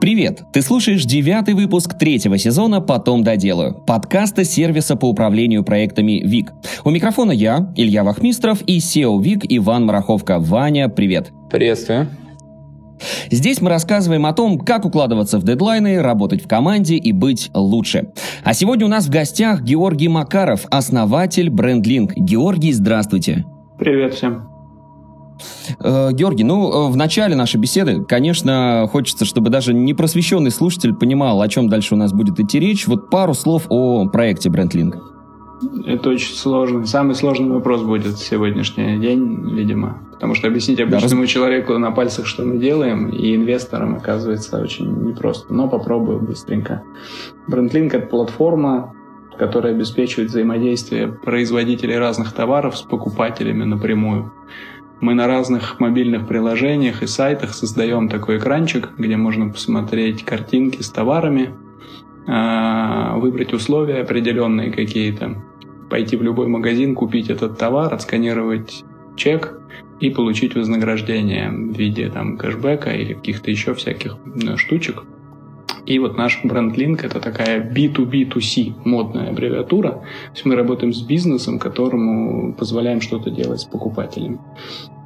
Привет! Ты слушаешь девятый выпуск третьего сезона «Потом доделаю» подкаста сервиса по управлению проектами ВИК. У микрофона я, Илья Вахмистров и SEO ВИК Иван Мараховка. Ваня, привет! Приветствую! Здесь мы рассказываем о том, как укладываться в дедлайны, работать в команде и быть лучше. А сегодня у нас в гостях Георгий Макаров, основатель BrandLink. Георгий, здравствуйте! Привет всем! Э, Георгий, ну, э, в начале нашей беседы, конечно, хочется, чтобы даже непросвещенный слушатель понимал, о чем дальше у нас будет идти речь. Вот пару слов о проекте BrandLink. Это очень сложный, самый сложный вопрос будет сегодняшний день, видимо. Потому что объяснить обычному да, человеку на пальцах, что мы делаем, и инвесторам оказывается очень непросто. Но попробую быстренько. BrandLink — это платформа, которая обеспечивает взаимодействие производителей разных товаров с покупателями напрямую. Мы на разных мобильных приложениях и сайтах создаем такой экранчик, где можно посмотреть картинки с товарами, а, выбрать условия определенные какие-то, пойти в любой магазин, купить этот товар, отсканировать чек и получить вознаграждение в виде там кэшбэка или каких-то еще всяких ну, штучек. И вот наш бренд-линк — это такая B2B2C модная аббревиатура. То есть мы работаем с бизнесом, которому позволяем что-то делать с покупателем.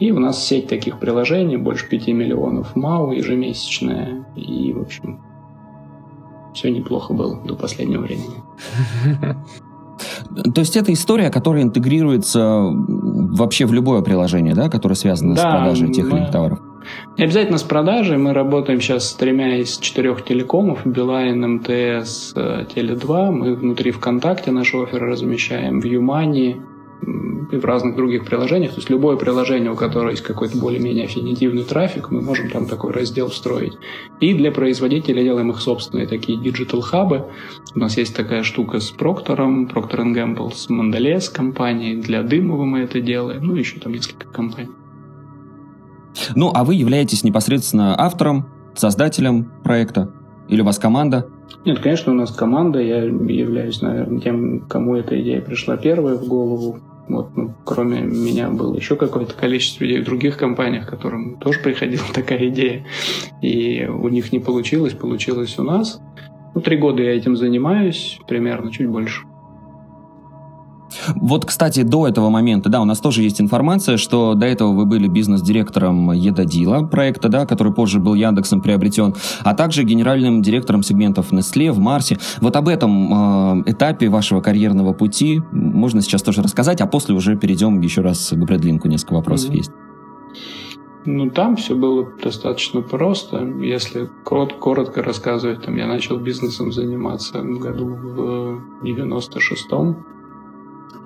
И у нас сеть таких приложений, больше 5 миллионов МАУ ежемесячная. И, в общем, все неплохо было до последнего времени. То есть это история, которая интегрируется вообще в любое приложение, да, которое связано да, с продажей тех или иных товаров? Не обязательно с продажей. Мы работаем сейчас с тремя из четырех телекомов. Билайн, МТС, э, Теле2. Мы внутри ВКонтакте наши оферы размещаем. В Юмани и в разных других приложениях. То есть любое приложение, у которого есть какой-то более-менее аффинитивный трафик, мы можем там такой раздел встроить. И для производителей делаем их собственные такие digital-хабы. У нас есть такая штука с Проктором, Procter & Gamble, с Mondelez компанией. Для Дымова мы это делаем. Ну, еще там несколько компаний. Ну, а вы являетесь непосредственно автором, создателем проекта? Или у вас команда? Нет, конечно, у нас команда. Я являюсь, наверное, тем, кому эта идея пришла первая в голову. Вот, ну, кроме меня было еще какое-то количество людей в других компаниях, которым тоже приходила такая идея, и у них не получилось, получилось у нас. Ну, три года я этим занимаюсь, примерно, чуть больше. Вот, кстати, до этого момента, да, у нас тоже есть информация, что до этого вы были бизнес-директором Едадила проекта, да, который позже был Яндексом приобретен, а также генеральным директором сегментов Nestle в Марсе. Вот об этом э, этапе вашего карьерного пути можно сейчас тоже рассказать, а после уже перейдем еще раз к Брэдлинку, несколько вопросов mm-hmm. есть. Ну, там все было достаточно просто. Если коротко, коротко рассказывать, там я начал бизнесом заниматься в году в 96-м.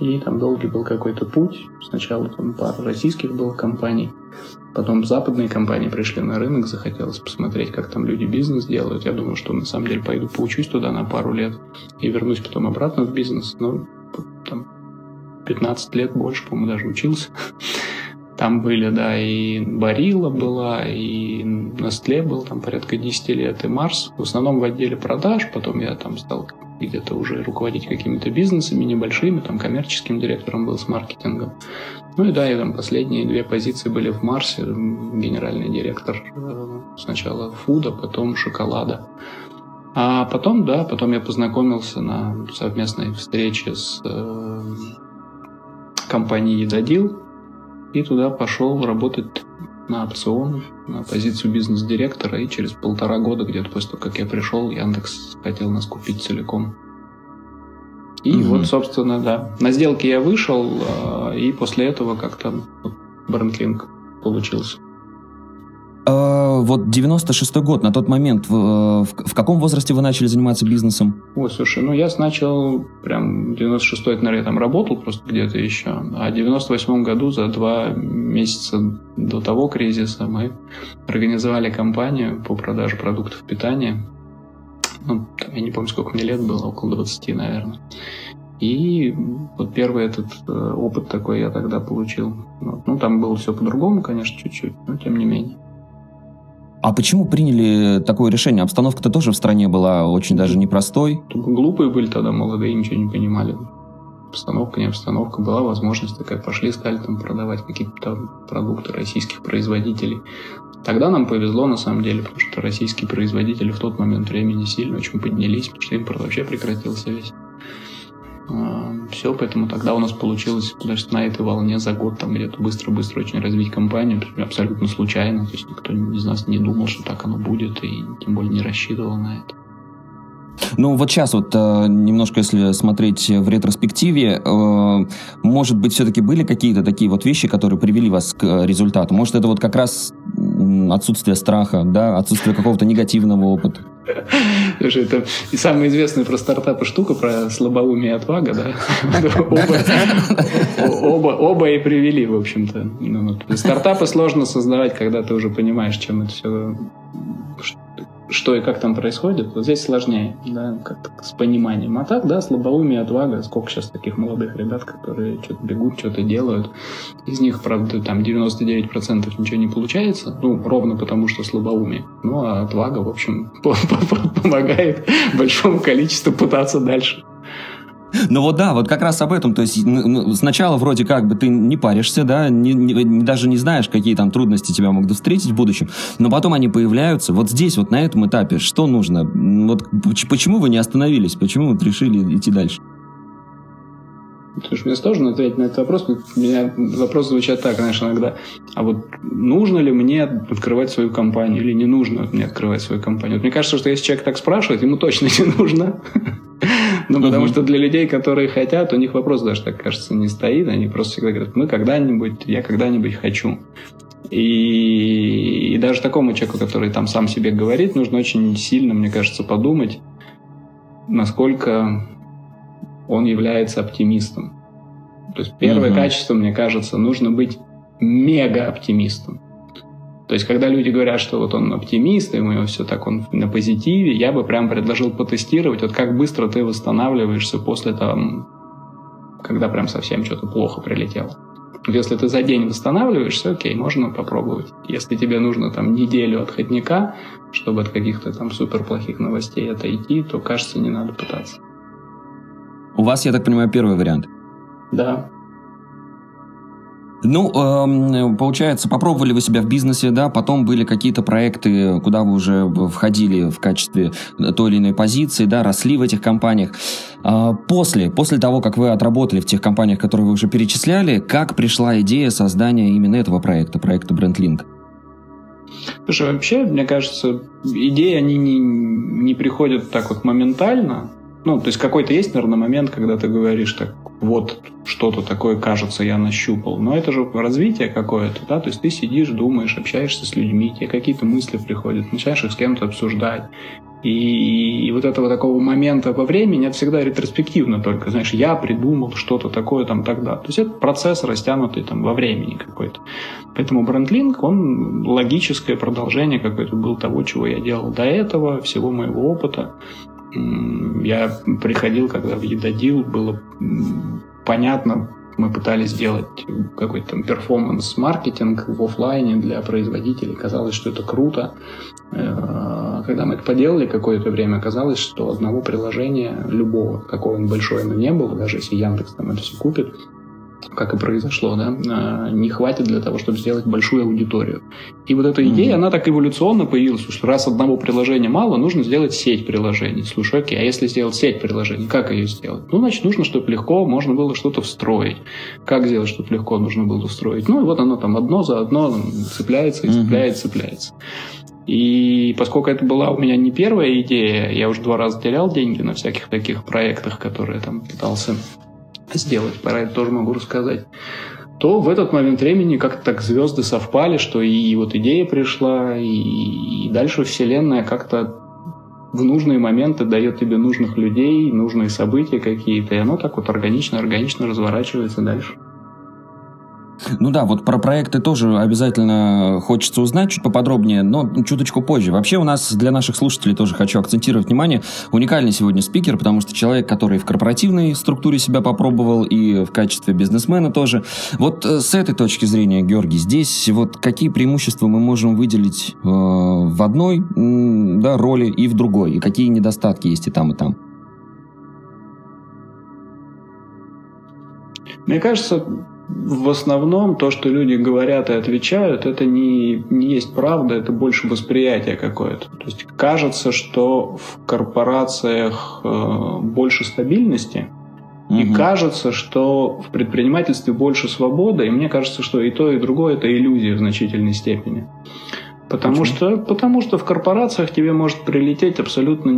И там долгий был какой-то путь. Сначала там пара российских было компаний, потом западные компании пришли на рынок, захотелось посмотреть, как там люди бизнес делают. Я думал, что на самом деле пойду поучусь туда на пару лет и вернусь потом обратно в бизнес. Но там 15 лет больше, по-моему, даже учился. Там были, да, и Барила была, и Nestle был там порядка 10 лет, и Марс. В основном в отделе продаж, потом я там стал где-то уже руководить какими-то бизнесами небольшими, там коммерческим директором был с маркетингом. Ну и да, и там последние две позиции были в Марсе, генеральный директор э, сначала фуда, потом шоколада. А потом, да, потом я познакомился на совместной встрече с э, компанией Едодил и туда пошел работать на опцион, на позицию бизнес-директора, и через полтора года, где-то после того, как я пришел, Яндекс хотел нас купить целиком. И угу. вот, собственно, да. На сделке я вышел, а, и после этого как-то брендлинг получился. А, вот 96-й год, на тот момент, в, в, в каком возрасте вы начали заниматься бизнесом? Ой, слушай, ну я начал прям 96-й, наверное, я там работал просто где-то еще, а в 98-м году за два месяца до того кризиса мы организовали компанию по продаже продуктов питания. Ну, там, я не помню, сколько мне лет было, около 20, наверное. И вот первый этот э, опыт такой я тогда получил. Ну, там было все по-другому, конечно, чуть-чуть, но тем не менее. А почему приняли такое решение? Обстановка-то тоже в стране была очень даже непростой. Глупые были тогда молодые, ничего не понимали. Обстановка, не обстановка. Была возможность такая. Пошли, стали там продавать какие-то продукты российских производителей. Тогда нам повезло, на самом деле, потому что российские производители в тот момент времени сильно очень поднялись, потому что импорт вообще прекратился весь. А, Все, поэтому тогда у нас получилось значит, на этой волне за год там где-то быстро-быстро очень развить компанию, абсолютно случайно, то есть никто из нас не думал, что так оно будет, и тем более не рассчитывал на это. Ну, вот сейчас вот э, немножко, если смотреть в ретроспективе, э, может быть, все-таки были какие-то такие вот вещи, которые привели вас к э, результату? Может, это вот как раз отсутствие страха, да, отсутствие какого-то негативного опыта? Слушай, это и самая известная про стартапы штука, про слабоумие и отвага, да? Оба, оба и привели, в общем-то. Ну, стартапы сложно создавать, когда ты уже понимаешь, чем это все что и как там происходит, вот здесь сложнее, да, как с пониманием. А так, да, слабоумие, отвага, сколько сейчас таких молодых ребят, которые что-то бегут, что-то делают. Из них, правда, там 99% ничего не получается, ну, ровно потому, что слабоумие. Ну, а отвага, в общем, помогает большому количеству пытаться дальше. Ну вот да, вот как раз об этом. То есть сначала вроде как бы ты не паришься, да, не, не, даже не знаешь, какие там трудности тебя могут встретить в будущем, но потом они появляются. Вот здесь, вот на этом этапе, что нужно? Вот почему вы не остановились? Почему вот решили идти дальше? Слушай, мне сложно ответить на этот вопрос. У меня вопрос звучат так, знаешь, иногда. А вот нужно ли мне открывать свою компанию или не нужно мне открывать свою компанию? Вот мне кажется, что если человек так спрашивает, ему точно не нужно. Ну, потому что для людей, которые хотят, у них вопрос даже, так кажется, не стоит. Они просто всегда говорят, мы когда-нибудь, я когда-нибудь хочу. И, и даже такому человеку, который там сам себе говорит, нужно очень сильно, мне кажется, подумать, насколько он является оптимистом. То есть первое угу. качество, мне кажется, нужно быть мега оптимистом. То есть, когда люди говорят, что вот он оптимист, и у него все так, он на позитиве, я бы прям предложил потестировать, вот как быстро ты восстанавливаешься после там, когда прям совсем что-то плохо прилетело. Если ты за день восстанавливаешься, окей, можно попробовать. Если тебе нужно там неделю отходника, чтобы от каких-то там супер плохих новостей отойти, то, кажется, не надо пытаться. У вас, я так понимаю, первый вариант. Да. Ну, э, получается, попробовали вы себя в бизнесе, да, потом были какие-то проекты, куда вы уже входили в качестве той или иной позиции, да, росли в этих компаниях. Э, после, после того, как вы отработали в тех компаниях, которые вы уже перечисляли, как пришла идея создания именно этого проекта, проекта BrandLink? Слушай, вообще, мне кажется, идеи, они не, не приходят так вот моментально. Ну, то есть какой-то есть, наверное, момент, когда ты говоришь так, вот что-то такое, кажется, я нащупал. Но это же развитие какое-то, да, то есть ты сидишь, думаешь, общаешься с людьми, тебе какие-то мысли приходят, начинаешь их с кем-то обсуждать. И, и вот этого такого момента во времени, это всегда ретроспективно только, знаешь, я придумал что-то такое там тогда. То есть это процесс растянутый там во времени какой-то. Поэтому брендлинг, он логическое продолжение какое-то был того, чего я делал до этого, всего моего опыта. Я приходил, когда в Едодил, было понятно, мы пытались сделать какой-то там перформанс-маркетинг в офлайне для производителей. Казалось, что это круто. Э, когда мы это поделали какое-то время, оказалось, что одного приложения, любого, какое он большое оно не было, даже если Яндекс там это все купит, как и произошло, да, а, не хватит для того, чтобы сделать большую аудиторию. И вот эта идея, mm-hmm. она так эволюционно появилась, что раз одного приложения мало, нужно сделать сеть приложений. Слушай, окей, а если сделать сеть приложений, как ее сделать? Ну, значит, нужно, чтобы легко можно было что-то встроить. Как сделать, чтобы легко нужно было встроить? Ну, и вот оно там одно за одно цепляется и цепляется, mm-hmm. цепляется. И поскольку это была у меня не первая идея, я уже два раза терял деньги на всяких таких проектах, которые там пытался сделать, про это тоже могу рассказать, то в этот момент времени как-то так звезды совпали, что и вот идея пришла, и, и дальше Вселенная как-то в нужные моменты дает тебе нужных людей, нужные события какие-то, и оно так вот органично-органично разворачивается дальше. Ну да, вот про проекты тоже обязательно хочется узнать чуть поподробнее, но чуточку позже. Вообще у нас для наших слушателей тоже хочу акцентировать внимание. Уникальный сегодня спикер, потому что человек, который в корпоративной структуре себя попробовал и в качестве бизнесмена тоже. Вот э, с этой точки зрения, Георгий, здесь вот какие преимущества мы можем выделить э, в одной да, роли и в другой, и какие недостатки есть и там, и там? Мне кажется, в основном то, что люди говорят и отвечают, это не, не есть правда, это больше восприятие какое-то. То есть кажется, что в корпорациях э, больше стабильности, и угу. кажется, что в предпринимательстве больше свободы, и мне кажется, что и то, и другое это иллюзия в значительной степени. Потому что, потому что в корпорациях тебе может прилететь абсолютно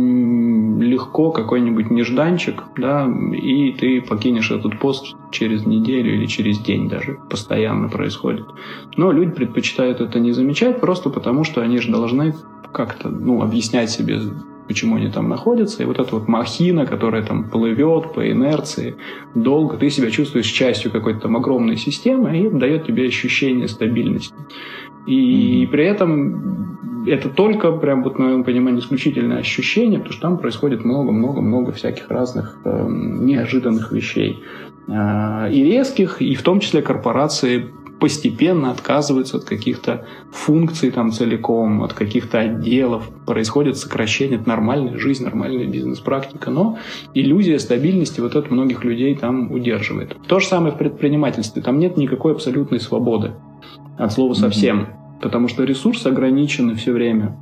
легко какой-нибудь нежданчик, да, и ты покинешь этот пост через неделю или через день даже. Постоянно происходит. Но люди предпочитают это не замечать, просто потому что они же должны как-то ну, объяснять себе, почему они там находятся. И вот эта вот махина, которая там плывет по инерции долго, ты себя чувствуешь частью какой-то там огромной системы, и дает тебе ощущение стабильности. И mm-hmm. при этом это только, прям вот, на моем понимании, исключительное ощущение, потому что там происходит много-много-много всяких разных э, неожиданных вещей. Э, и резких, и в том числе корпорации постепенно отказываются от каких-то функций там целиком, от каких-то отделов. Происходит сокращение, это нормальная жизнь, нормальная бизнес-практика, но иллюзия стабильности вот это многих людей там удерживает. То же самое в предпринимательстве. Там нет никакой абсолютной свободы от слова совсем. Mm-hmm. Потому что ресурсы ограничены все время.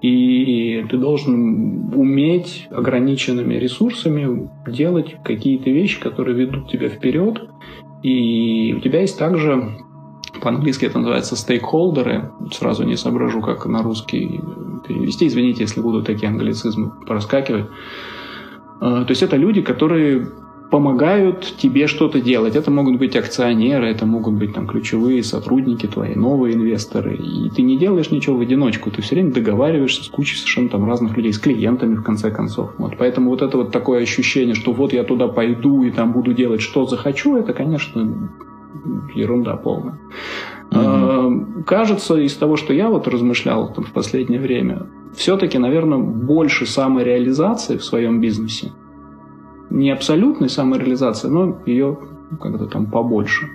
И ты должен уметь ограниченными ресурсами делать какие-то вещи, которые ведут тебя вперед. И у тебя есть также по-английски это называется стейкхолдеры. Сразу не соображу, как на русский перевести. Извините, если будут такие англицизмы проскакивать. А, то есть это люди, которые помогают тебе что-то делать. Это могут быть акционеры, это могут быть там ключевые сотрудники твои, новые инвесторы. И ты не делаешь ничего в одиночку, ты все время договариваешься с кучей совершенно там разных людей, с клиентами в конце концов. Вот. Поэтому вот это вот такое ощущение, что вот я туда пойду и там буду делать что захочу, это, конечно, ерунда полная. Угу. Кажется, из того, что я вот размышлял там, в последнее время, все-таки, наверное, больше самореализации в своем бизнесе не абсолютной самореализации, но ее когда там побольше.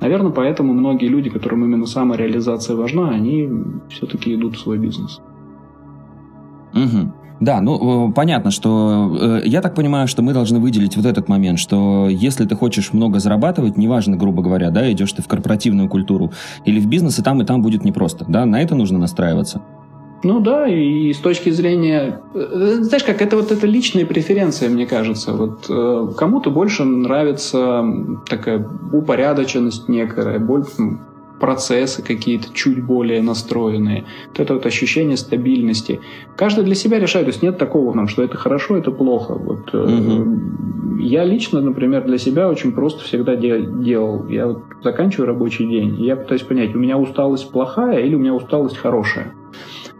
Наверное, поэтому многие люди, которым именно самореализация важна, они все-таки идут в свой бизнес. Угу. Да, ну понятно, что э, я так понимаю, что мы должны выделить вот этот момент, что если ты хочешь много зарабатывать, неважно, грубо говоря, да, идешь ты в корпоративную культуру или в бизнес, и там, и там будет непросто, да, на это нужно настраиваться. Ну да, и с точки зрения, э, знаешь, как это вот это личная преференция, мне кажется. Вот э, кому-то больше нравится такая упорядоченность некая, больше процессы какие-то чуть более настроенные, вот это вот ощущение стабильности. Каждый для себя решает, то есть нет такого нам, что это хорошо, это плохо. Вот угу. я лично, например, для себя очень просто всегда делал. Я вот заканчиваю рабочий день, и я пытаюсь понять, у меня усталость плохая или у меня усталость хорошая.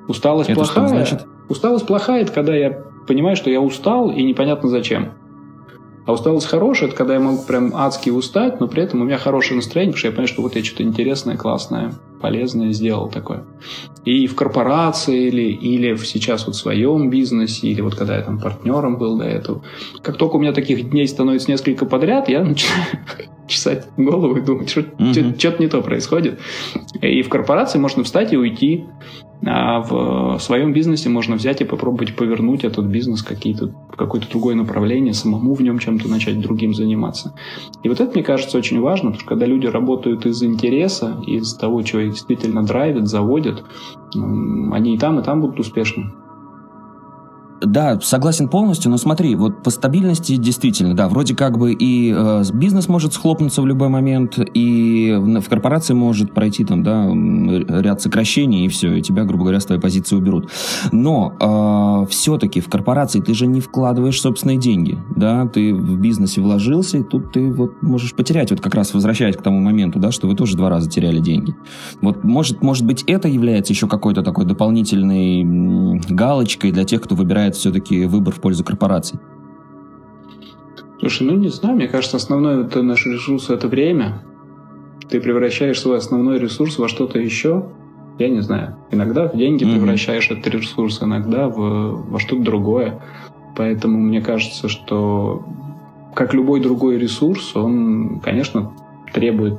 Усталость это плохая. Что значит? Усталость плохая, это когда я понимаю, что я устал и непонятно зачем. А усталость хорошая, это когда я могу прям адски устать, но при этом у меня хорошее настроение, потому что я понимаю, что вот я что-то интересное, классное, полезное сделал такое. И в корпорации или, или сейчас вот в своем бизнесе, или вот когда я там партнером был до этого. Как только у меня таких дней становится несколько подряд, я начинаю чесать голову и думать, что mm-hmm. что-то не то происходит. И в корпорации можно встать и уйти. А в своем бизнесе можно взять и попробовать повернуть этот бизнес какие-то, в какое-то другое направление, самому в нем чем-то начать другим заниматься. И вот это, мне кажется, очень важно, потому что когда люди работают из интереса, из того, чего их действительно драйвит, заводят, они и там, и там будут успешны. Да, согласен полностью, но смотри, вот по стабильности действительно, да, вроде как бы и э, бизнес может схлопнуться в любой момент, и в, в корпорации может пройти там, да, ряд сокращений, и все, и тебя, грубо говоря, с твоей позиции уберут. Но э, все-таки в корпорации ты же не вкладываешь собственные деньги, да, ты в бизнесе вложился, и тут ты вот можешь потерять, вот как раз возвращаясь к тому моменту, да, что вы тоже два раза теряли деньги. Вот может, может быть, это является еще какой-то такой дополнительной галочкой для тех, кто выбирает выбирает все-таки выбор в пользу корпораций? Слушай, ну не знаю, мне кажется, основной это наш ресурс это время. Ты превращаешь свой основной ресурс во что-то еще. Я не знаю. Иногда в деньги mm-hmm. превращаешь этот ресурс, иногда в, во что-то другое. Поэтому мне кажется, что как любой другой ресурс, он, конечно, требует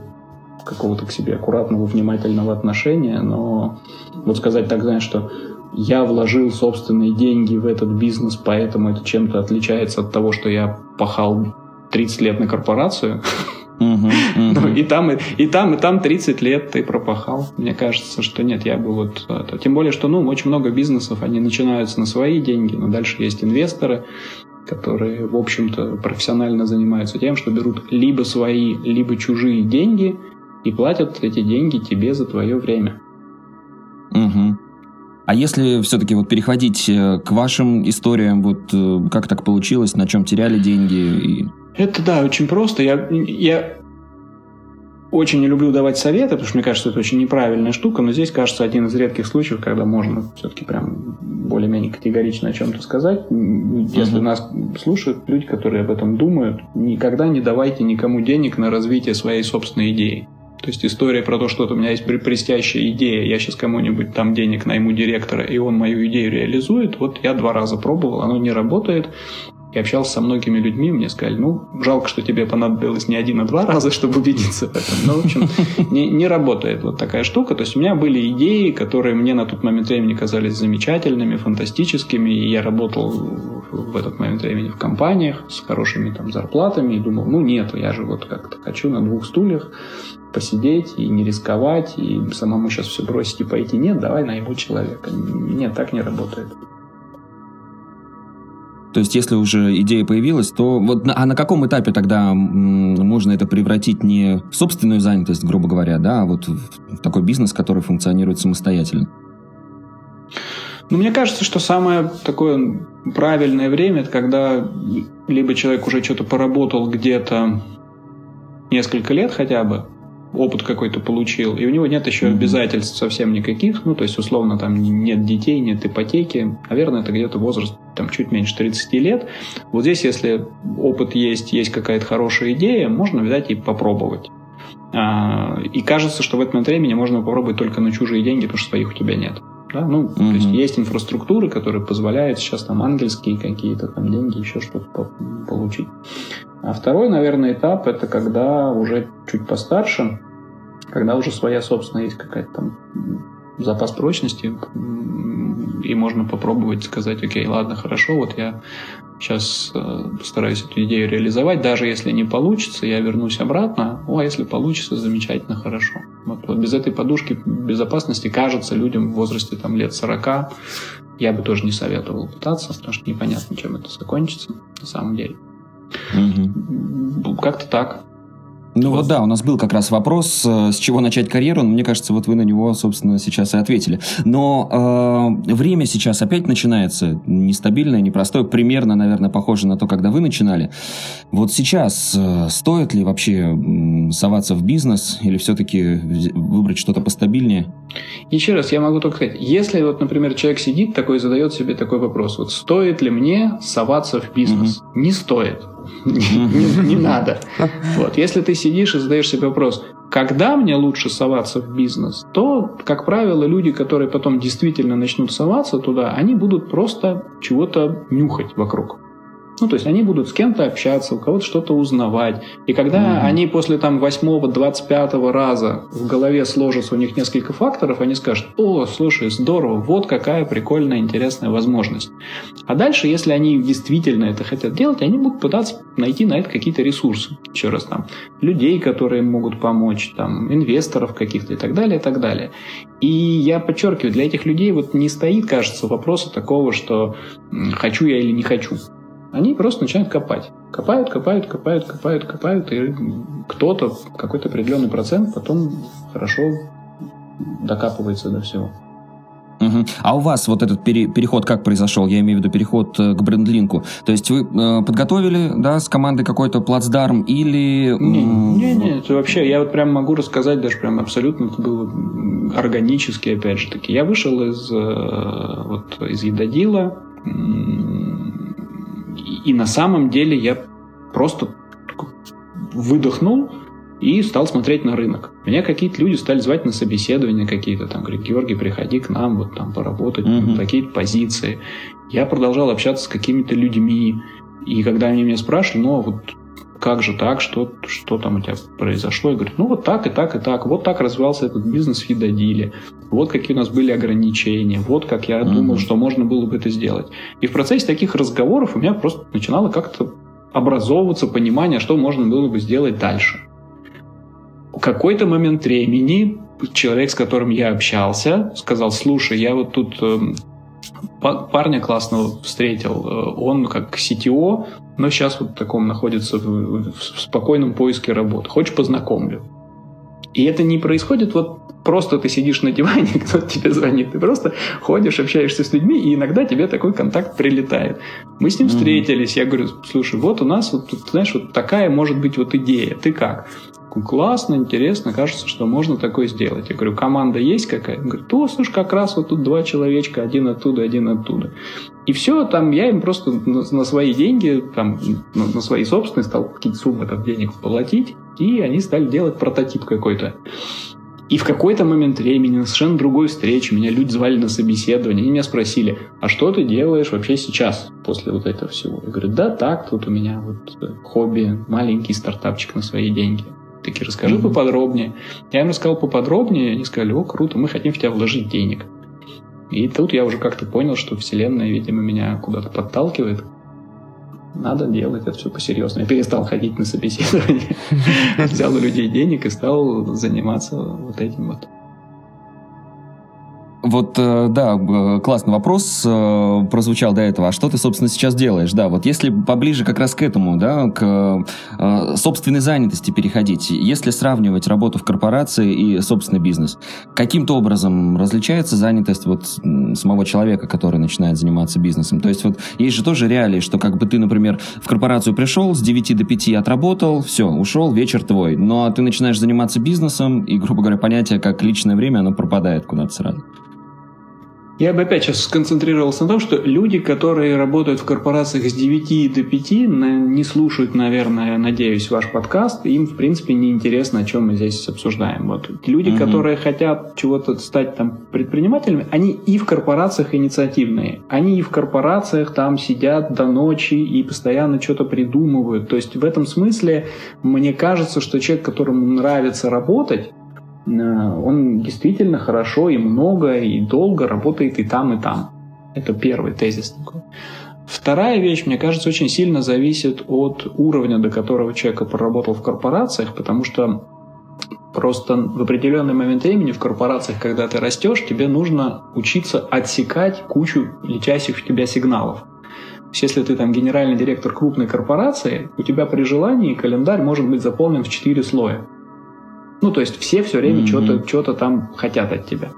какого-то к себе аккуратного, внимательного отношения, но вот сказать так, знаешь, что я вложил собственные деньги в этот бизнес, поэтому это чем-то отличается от того, что я пахал 30 лет на корпорацию. Ну, и там, и, и там, и там 30 лет ты пропахал. Мне кажется, что нет, я бы вот... Это, тем более, что, ну, очень много бизнесов, они начинаются на свои деньги, но дальше есть инвесторы, которые, в общем-то, профессионально занимаются тем, что берут либо свои, либо чужие деньги и платят эти деньги тебе за твое время. Угу. А если все-таки вот переходить э, к вашим историям, вот э, как так получилось, на чем теряли деньги? И... Это да, очень просто. Я, я очень не люблю давать советы, потому что мне кажется, это очень неправильная штука, но здесь, кажется, один из редких случаев, когда можно все-таки прям более-менее категорично о чем-то сказать. Если uh-huh. нас слушают люди, которые об этом думают, никогда не давайте никому денег на развитие своей собственной идеи. То есть история про то, что вот у меня есть блестящая идея, я сейчас кому-нибудь там денег найму директора, и он мою идею реализует, вот я два раза пробовал, оно не работает, я общался со многими людьми, мне сказали, ну, жалко, что тебе понадобилось не один, а два раза, чтобы убедиться в этом. Ну, в общем, не, не работает вот такая штука. То есть у меня были идеи, которые мне на тот момент времени казались замечательными, фантастическими, и я работал в этот момент времени в компаниях с хорошими там зарплатами и думал, ну, нет, я же вот как-то хочу на двух стульях посидеть и не рисковать, и самому сейчас все бросить и пойти. Нет, давай найму человека. Нет, так не работает. То есть, если уже идея появилась, то вот а на каком этапе тогда можно это превратить не в собственную занятость, грубо говоря, да, а вот в такой бизнес, который функционирует самостоятельно? Ну, мне кажется, что самое такое правильное время, это когда либо человек уже что-то поработал где-то несколько лет хотя бы, опыт какой-то получил, и у него нет еще обязательств совсем никаких, ну, то есть, условно, там нет детей, нет ипотеки, наверное, это где-то возраст там чуть меньше 30 лет. Вот здесь, если опыт есть, есть какая-то хорошая идея, можно взять и попробовать. А, и кажется, что в момент времени можно попробовать только на чужие деньги, потому что своих у тебя нет. Да? Ну, mm-hmm. то есть есть инфраструктуры, которые позволяют сейчас там ангельские какие-то там деньги, еще что-то получить. А второй, наверное, этап это когда уже чуть постарше, когда уже своя собственная есть какая-то там запас прочности, и можно попробовать сказать, окей, ладно, хорошо, вот я сейчас э, постараюсь эту идею реализовать, даже если не получится, я вернусь обратно, о, а если получится, замечательно, хорошо. Вот, вот без этой подушки безопасности, кажется, людям в возрасте там лет 40, я бы тоже не советовал пытаться, потому что непонятно, чем это закончится на самом деле. Угу. Как-то так. Ну вот да, у нас был как раз вопрос, э, с чего начать карьеру, но мне кажется, вот вы на него, собственно, сейчас и ответили. Но э, время сейчас опять начинается нестабильное, непростое, примерно, наверное, похоже на то, когда вы начинали. Вот сейчас э, стоит ли вообще соваться в бизнес или все-таки выбрать что-то постабильнее? Еще раз, я могу только сказать, если вот, например, человек сидит такой, задает себе такой вопрос, вот стоит ли мне соваться в бизнес? Угу. Не стоит не, надо. Вот. Если ты сидишь и задаешь себе вопрос, когда мне лучше соваться в бизнес, то, как правило, люди, которые потом действительно начнут соваться туда, они будут просто чего-то нюхать вокруг. Ну, то есть они будут с кем-то общаться, у кого-то что-то узнавать. И когда mm-hmm. они после там восьмого, двадцать пятого раза в голове сложатся у них несколько факторов, они скажут, о, слушай, здорово, вот какая прикольная, интересная возможность. А дальше, если они действительно это хотят делать, они будут пытаться найти на это какие-то ресурсы. Еще раз там, людей, которые могут помочь, там, инвесторов каких-то и так далее, и так далее. И я подчеркиваю, для этих людей вот не стоит, кажется, вопроса такого, что хочу я или не хочу. Они просто начинают копать. Копают, копают, копают, копают, копают, и кто-то, какой-то определенный процент потом хорошо докапывается до всего. Угу. А у вас вот этот пере, переход как произошел? Я имею в виду переход э, к брендлинку. То есть вы э, подготовили, да, с командой какой-то плацдарм или... Не, не, не, это вообще, я вот прям могу рассказать даже прям абсолютно, это было органически, опять же таки. Я вышел из, э, вот, из Едодила, и на самом деле я просто выдохнул и стал смотреть на рынок. Меня какие-то люди стали звать на собеседования какие-то, там, говорят, Георгий, приходи к нам, вот там поработать, mm-hmm. такие позиции. Я продолжал общаться с какими-то людьми, и когда они меня спрашивали, ну, а вот как же так, что, что там у тебя произошло? Я говорю, ну вот так и так и так, вот так развивался этот бизнес в Фидодиле, вот какие у нас были ограничения, вот как я mm-hmm. думал, что можно было бы это сделать. И в процессе таких разговоров у меня просто начинало как-то образовываться понимание, что можно было бы сделать дальше. какой-то момент времени человек, с которым я общался, сказал, слушай, я вот тут э, парня классного встретил, э, он как CTO, но сейчас вот в таком находится в, в спокойном поиске работы. Хочешь познакомлю? И это не происходит вот просто ты сидишь на диване, кто-то тебе звонит. Ты просто ходишь, общаешься с людьми, и иногда тебе такой контакт прилетает. Мы с ним mm-hmm. встретились, я говорю, слушай, вот у нас, вот, знаешь, вот такая может быть вот идея. Ты как? классно, интересно, кажется, что можно такое сделать. Я говорю, команда есть какая? Он говорит, о, слушай, как раз вот тут два человечка, один оттуда, один оттуда. И все, там я им просто на, на свои деньги, там, на, на свои собственные стал какие-то суммы там, денег платить, и они стали делать прототип какой-то. И в какой-то момент времени, на совершенно другой встрече, меня люди звали на собеседование, и меня спросили, а что ты делаешь вообще сейчас, после вот этого всего? Я говорю, да так, тут у меня вот э, хобби, маленький стартапчик на свои деньги. Такие, расскажи mm-hmm. поподробнее. Я им рассказал поподробнее, они сказали, о, круто, мы хотим в тебя вложить денег. И тут я уже как-то понял, что Вселенная, видимо, меня куда-то подталкивает надо делать это все по-серьезному. Я перестал ходить на собеседование, взял у людей денег и стал заниматься вот этим вот. Вот, э, да, классный вопрос э, прозвучал до этого. А что ты, собственно, сейчас делаешь? Да, вот если поближе как раз к этому, да, к э, собственной занятости переходить, если сравнивать работу в корпорации и собственный бизнес, каким-то образом различается занятость вот самого человека, который начинает заниматься бизнесом? То есть вот есть же тоже реалии, что как бы ты, например, в корпорацию пришел, с 9 до 5 отработал, все, ушел, вечер твой. Но ты начинаешь заниматься бизнесом, и, грубо говоря, понятие как личное время, оно пропадает куда-то сразу. Я бы опять сейчас сконцентрировался на том, что люди, которые работают в корпорациях с 9 до 5, не слушают, наверное, надеюсь, ваш подкаст. Им, в принципе, не интересно, о чем мы здесь обсуждаем. Вот люди, угу. которые хотят чего-то стать там предпринимателями, они и в корпорациях инициативные. Они и в корпорациях там сидят до ночи и постоянно что-то придумывают. То есть в этом смысле мне кажется, что человек, которому нравится работать, он действительно хорошо и много и долго работает и там, и там. Это первый тезис такой. Вторая вещь, мне кажется, очень сильно зависит от уровня, до которого человек проработал в корпорациях, потому что просто в определенный момент времени в корпорациях, когда ты растешь, тебе нужно учиться отсекать кучу летящих в тебя сигналов. То есть, если ты там генеральный директор крупной корпорации, у тебя при желании календарь может быть заполнен в 4 слоя. Ну, то есть все все время mm-hmm. что-то, что-то там хотят от тебя.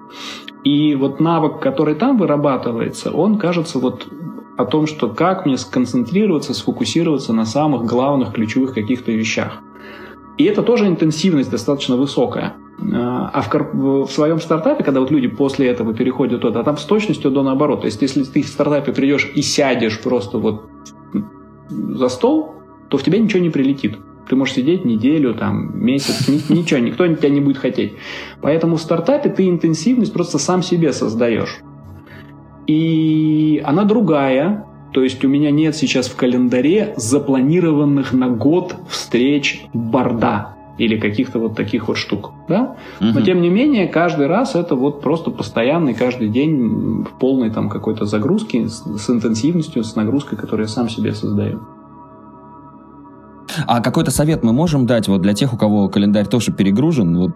И вот навык, который там вырабатывается, он кажется вот о том, что как мне сконцентрироваться, сфокусироваться на самых главных ключевых каких-то вещах. И это тоже интенсивность достаточно высокая. А, а в, в своем стартапе, когда вот люди после этого переходят туда, там с точностью до наоборот. То есть если ты в стартапе придешь и сядешь просто вот за стол, то в тебя ничего не прилетит. Ты можешь сидеть неделю, там, месяц, ничего, никто тебя не будет хотеть. Поэтому в стартапе ты интенсивность просто сам себе создаешь. И она другая, то есть у меня нет сейчас в календаре запланированных на год встреч борда или каких-то вот таких вот штук, да? Угу. Но тем не менее каждый раз это вот просто постоянный каждый день в полной там какой-то загрузке с, с интенсивностью, с нагрузкой, которую я сам себе создаю. А какой-то совет мы можем дать вот для тех, у кого календарь тоже перегружен, вот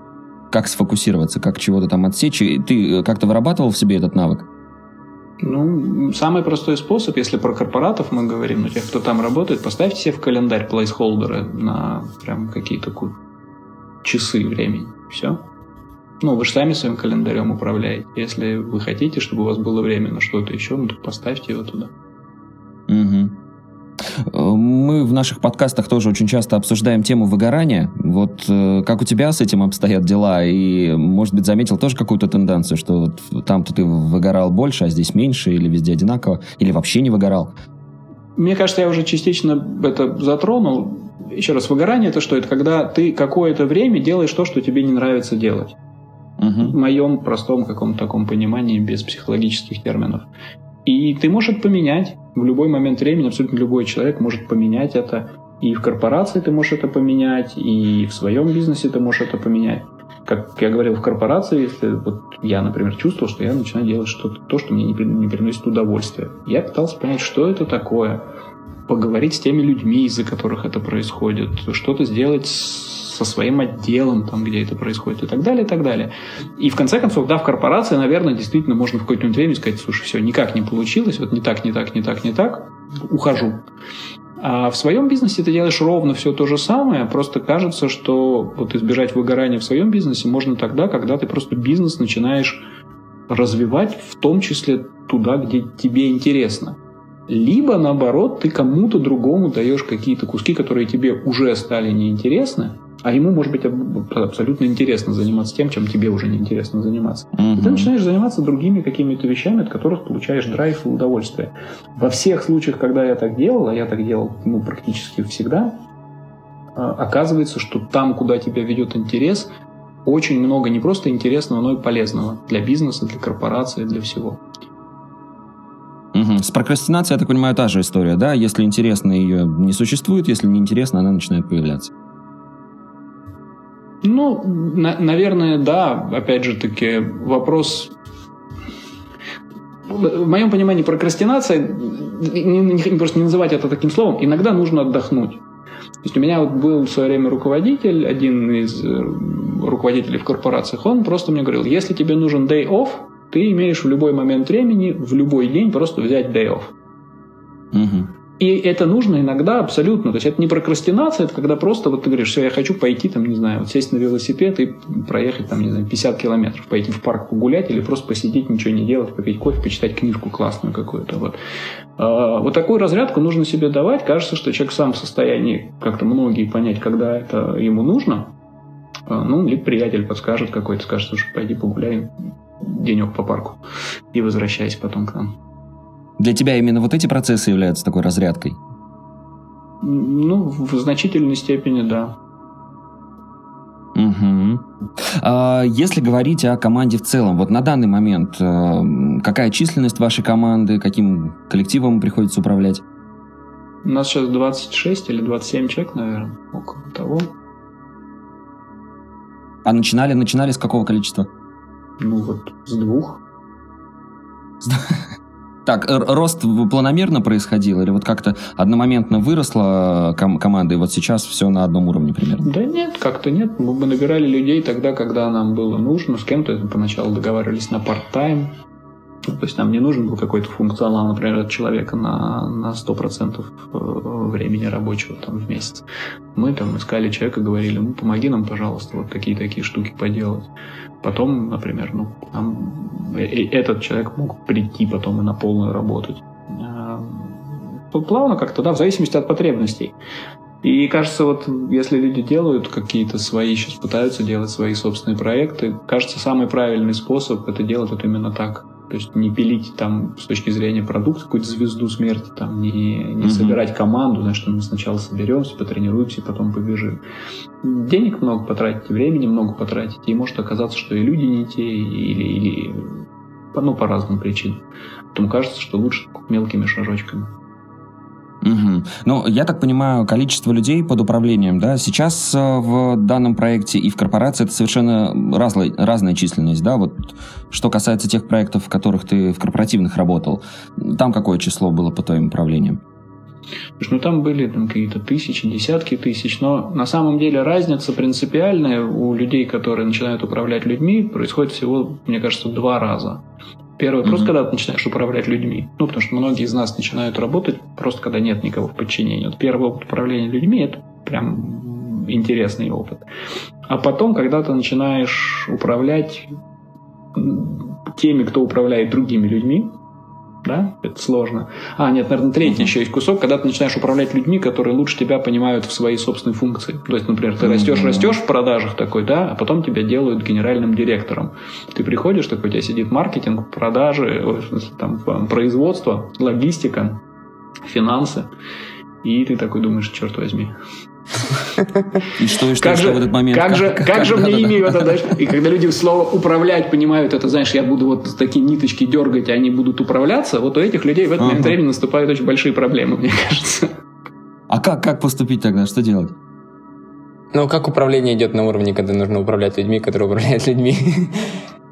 как сфокусироваться, как чего-то там отсечь? Ты э, как-то вырабатывал в себе этот навык? Ну, самый простой способ, если про корпоратов мы говорим, ну, тех, кто там работает, поставьте себе в календарь плейсхолдеры на прям какие-то часы времени. Все. Ну, вы же сами своим календарем управляете. Если вы хотите, чтобы у вас было время на что-то еще, ну, то поставьте его туда. Угу. Мы в наших подкастах тоже очень часто обсуждаем тему выгорания. Вот э, как у тебя с этим обстоят дела? И, может быть, заметил тоже какую-то тенденцию, что вот там-то ты выгорал больше, а здесь меньше, или везде одинаково, или вообще не выгорал? Мне кажется, я уже частично это затронул. Еще раз, выгорание это что? Это когда ты какое-то время делаешь то, что тебе не нравится делать. Угу. В моем простом каком-то таком понимании, без психологических терминов. И ты можешь поменять в любой момент времени, абсолютно любой человек может поменять это. И в корпорации ты можешь это поменять, и в своем бизнесе ты можешь это поменять. Как я говорил, в корпорации, если вот я, например, чувствовал, что я начинаю делать что-то, то, что мне не, не приносит удовольствия. Я пытался понять, что это такое, поговорить с теми людьми, из-за которых это происходит, что-то сделать с со своим отделом, там, где это происходит и так далее, и так далее. И в конце концов, да, в корпорации, наверное, действительно можно в какое-то время сказать, слушай, все, никак не получилось, вот не так, не так, не так, не так, ухожу. А в своем бизнесе ты делаешь ровно все то же самое, просто кажется, что вот избежать выгорания в своем бизнесе можно тогда, когда ты просто бизнес начинаешь развивать, в том числе туда, где тебе интересно. Либо, наоборот, ты кому-то другому даешь какие-то куски, которые тебе уже стали неинтересны, а ему, может быть, абсолютно интересно заниматься тем, чем тебе уже неинтересно заниматься. Mm-hmm. И ты начинаешь заниматься другими какими-то вещами, от которых получаешь драйв и удовольствие. Во всех случаях, когда я так делал, а я так делал ну, практически всегда, а, оказывается, что там, куда тебя ведет интерес, очень много не просто интересного, но и полезного для бизнеса, для корпорации, для всего. Угу. С прокрастинацией, я так понимаю, та же история, да? Если интересно, ее не существует, если не интересно, она начинает появляться. Ну, на- наверное, да. Опять же таки, вопрос... В моем понимании прокрастинация, не, не, просто не называть это таким словом, иногда нужно отдохнуть. То есть у меня вот был в свое время руководитель, один из э, руководителей в корпорациях, он просто мне говорил, если тебе нужен day off, ты имеешь в любой момент времени, в любой день просто взять day off. Угу. И это нужно иногда абсолютно. То есть это не прокрастинация, это когда просто вот ты говоришь, все, я хочу пойти, там, не знаю, вот сесть на велосипед и проехать, там, не знаю, 50 километров, пойти в парк погулять или просто посидеть, ничего не делать, попить кофе, почитать книжку классную какую-то. Вот. А, вот такую разрядку нужно себе давать. Кажется, что человек сам в состоянии как-то многие понять, когда это ему нужно. А, ну, или приятель подскажет какой-то, скажет, слушай, пойди погуляй денек по парку и возвращайся потом к нам. Для тебя именно вот эти процессы являются такой разрядкой? Ну, в значительной степени, да. Угу. А если говорить о команде в целом, вот на данный момент э, какая численность вашей команды, каким коллективом приходится управлять? У нас сейчас 26 или 27 человек, наверное, около того. А начинали, начинали с какого количества? Ну вот с двух. Так, рост планомерно происходил или вот как-то одномоментно выросла ком- команда, и вот сейчас все на одном уровне примерно? Да нет, как-то нет. Мы набирали людей тогда, когда нам было нужно. С кем-то поначалу договаривались на парт-тайм. То есть нам не нужен был какой-то функционал, например, от человека на, на 100% э, времени рабочего там, в месяц. Мы там искали человека, говорили, ну, помоги нам, пожалуйста, вот такие-такие штуки поделать. Потом, например, ну, там, этот человек мог прийти потом и на полную работать. Плавно как-то, да, в зависимости от потребностей. И кажется, вот если люди делают какие-то свои, сейчас пытаются делать свои собственные проекты, кажется, самый правильный способ это делать вот именно так. То есть не пилить там с точки зрения продукта какую-то звезду смерти, там не, не mm-hmm. собирать команду, знаешь, что мы сначала соберемся, потренируемся, потом побежим. Денег много потратить, времени много потратить, и может оказаться, что и люди не те, или, или ну, по разным причинам. Поэтому кажется, что лучше мелкими шажочками. Угу. Ну, я так понимаю, количество людей под управлением, да, сейчас э, в данном проекте и в корпорации это совершенно разная, разная численность, да, вот что касается тех проектов, в которых ты в корпоративных работал, там какое число было по твоим управлениям? Ну, там были там, какие-то тысячи, десятки тысяч, но на самом деле разница принципиальная у людей, которые начинают управлять людьми, происходит всего, мне кажется, два раза. Первый вопрос, mm-hmm. когда ты начинаешь управлять людьми. Ну, потому что многие из нас начинают работать просто когда нет никого в подчинении. Вот первый опыт управления людьми – это прям интересный опыт. А потом, когда ты начинаешь управлять теми, кто управляет другими людьми, да, это сложно. А, нет, наверное, третий mm-hmm. еще есть кусок, когда ты начинаешь управлять людьми, которые лучше тебя понимают в своей собственной функции. То есть, например, ты растешь, mm-hmm. растешь в продажах такой, да, а потом тебя делают генеральным директором. Ты приходишь, такой, у тебя сидит маркетинг, продажи, смысле, там, производство, логистика, финансы, и ты такой думаешь, черт возьми, и что, и что, как что же, в этот момент? Как, как же, как, как же мне ими это, знаешь, и когда люди слово управлять понимают, это, знаешь, я буду вот такие ниточки дергать, и они будут управляться, вот у этих людей в этот момент времени наступают очень большие проблемы, мне кажется. А как, как поступить тогда? Что делать? Ну, как управление идет на уровне, когда нужно управлять людьми, которые управляют людьми?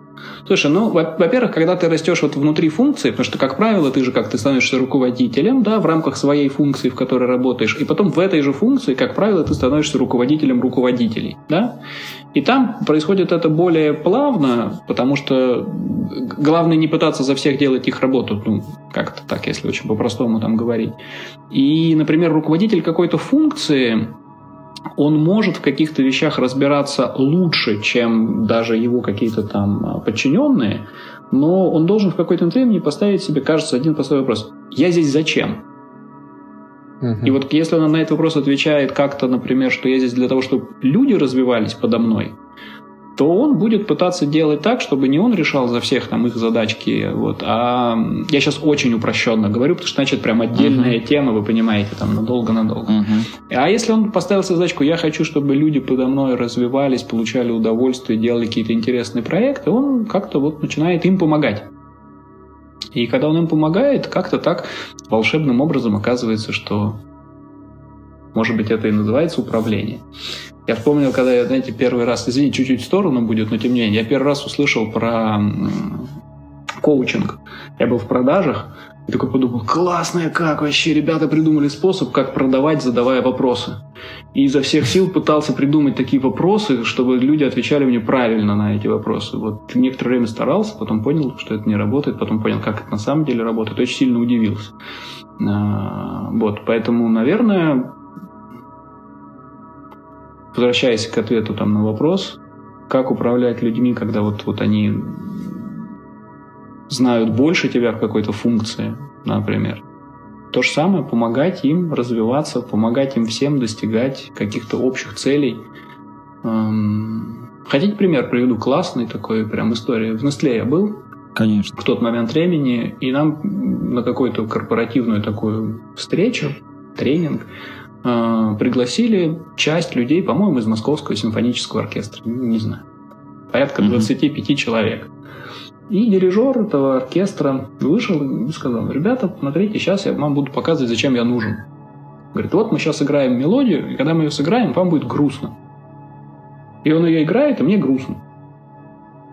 Слушай, ну, во-первых, когда ты растешь вот внутри функции, потому что, как правило, ты же как ты становишься руководителем, да, в рамках своей функции, в которой работаешь, и потом в этой же функции, как правило, ты становишься руководителем руководителей, да, и там происходит это более плавно, потому что главное не пытаться за всех делать их работу, ну, как-то так, если очень по-простому там говорить. И, например, руководитель какой-то функции, он может в каких-то вещах разбираться лучше, чем даже его какие-то там а, подчиненные, но он должен в какой-то времени поставить себе, кажется, один простой вопрос. Я здесь зачем? И вот если он на этот вопрос отвечает как-то, например, что я здесь для того, чтобы люди развивались подо мной, то он будет пытаться делать так, чтобы не он решал за всех там их задачки, вот, а я сейчас очень упрощенно говорю, потому что значит прям отдельная uh-huh. тема, вы понимаете, там надолго-надолго. Uh-huh. А если он поставил задачку, я хочу, чтобы люди подо мной развивались, получали удовольствие, делали какие-то интересные проекты, он как-то вот начинает им помогать. И когда он им помогает, как-то так волшебным образом оказывается, что, может быть, это и называется управление. Я вспомнил, когда я, знаете, первый раз, извините, чуть-чуть в сторону будет, но тем не менее, я первый раз услышал про коучинг. Я был в продажах, и такой подумал, классная как вообще, ребята придумали способ, как продавать, задавая вопросы. И изо всех сил пытался придумать такие вопросы, чтобы люди отвечали мне правильно на эти вопросы. Вот некоторое время старался, потом понял, что это не работает, потом понял, как это на самом деле работает, очень сильно удивился. А, вот, поэтому, наверное, возвращаясь к ответу там на вопрос, как управлять людьми, когда вот, вот они знают больше тебя в какой-то функции, например. То же самое, помогать им развиваться, помогать им всем достигать каких-то общих целей. Эм, хотите пример приведу? Классный такой прям история. В Nestle я был. Конечно. В тот момент времени. И нам на какую-то корпоративную такую встречу, тренинг, э, пригласили часть людей, по-моему, из Московского симфонического оркестра. Не знаю. Порядка 25 mm-hmm. человек. И дирижер этого оркестра вышел и сказал, ребята, смотрите, сейчас я вам буду показывать, зачем я нужен. Говорит, вот мы сейчас играем мелодию, и когда мы ее сыграем, вам будет грустно. И он ее играет, и мне грустно.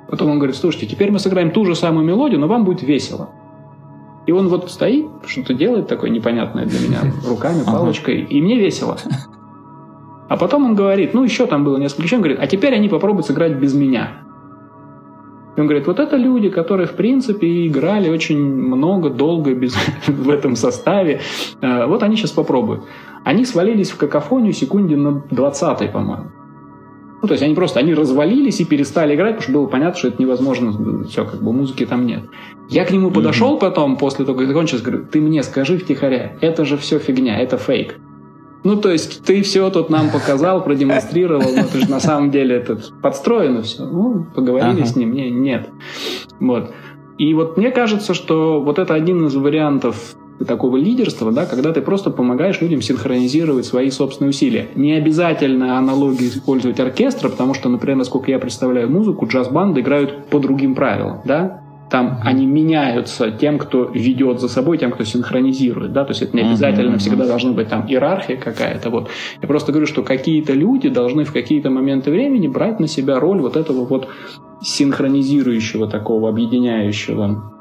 Потом он говорит, слушайте, теперь мы сыграем ту же самую мелодию, но вам будет весело. И он вот стоит, что-то делает такое непонятное для меня, руками, палочкой, и мне весело. А потом он говорит, ну еще там было несколько он говорит, а теперь они попробуют сыграть без меня. И он говорит, вот это люди, которые, в принципе, играли очень много, долго без, в этом составе. Э, вот они сейчас попробуют. Они свалились в какофонию секунде на 20 по-моему. Ну, то есть они просто, они развалились и перестали играть, потому что было понятно, что это невозможно, все, как бы музыки там нет. Я к нему подошел mm-hmm. потом, после того, как закончил, говорю, ты мне скажи втихаря, это же все фигня, это фейк. Ну, то есть ты все тут нам показал, продемонстрировал, но это же на самом деле это подстроено все. Ну, поговорили ага. с ним, не, нет. Вот. И вот мне кажется, что вот это один из вариантов такого лидерства, да, когда ты просто помогаешь людям синхронизировать свои собственные усилия. Не обязательно аналогии использовать оркестра, потому что, например, насколько я представляю музыку, джаз-банды играют по другим правилам, да, там они меняются тем, кто ведет за собой, тем, кто синхронизирует, да, то есть это не обязательно mm-hmm. всегда должна быть там иерархия какая-то, вот. Я просто говорю, что какие-то люди должны в какие-то моменты времени брать на себя роль вот этого вот синхронизирующего такого, объединяющего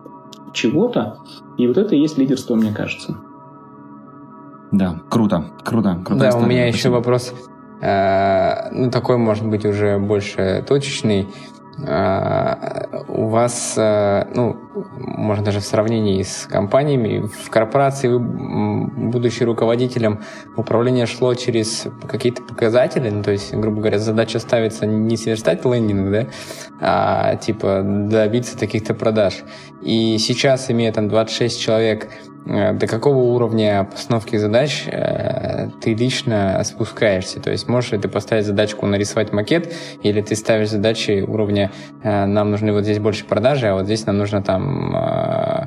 чего-то, и вот это и есть лидерство, мне кажется. Да, круто, круто, круто. Да, история. у меня Спасибо. еще вопрос, э, ну такой, может быть, уже больше точечный. А, у вас, э, ну, можно даже в сравнении с компаниями, в корпорации вы, будучи руководителем, управление шло через какие-то показатели, ну, то есть, грубо говоря, задача ставится не сверстать лендинг, да, а типа добиться таких-то продаж. И сейчас, имея там 26 человек, до какого уровня постановки задач э, ты лично спускаешься. То есть можешь ли ты поставить задачку нарисовать макет, или ты ставишь задачи уровня э, нам нужны вот здесь больше продажи, а вот здесь нам нужно там э,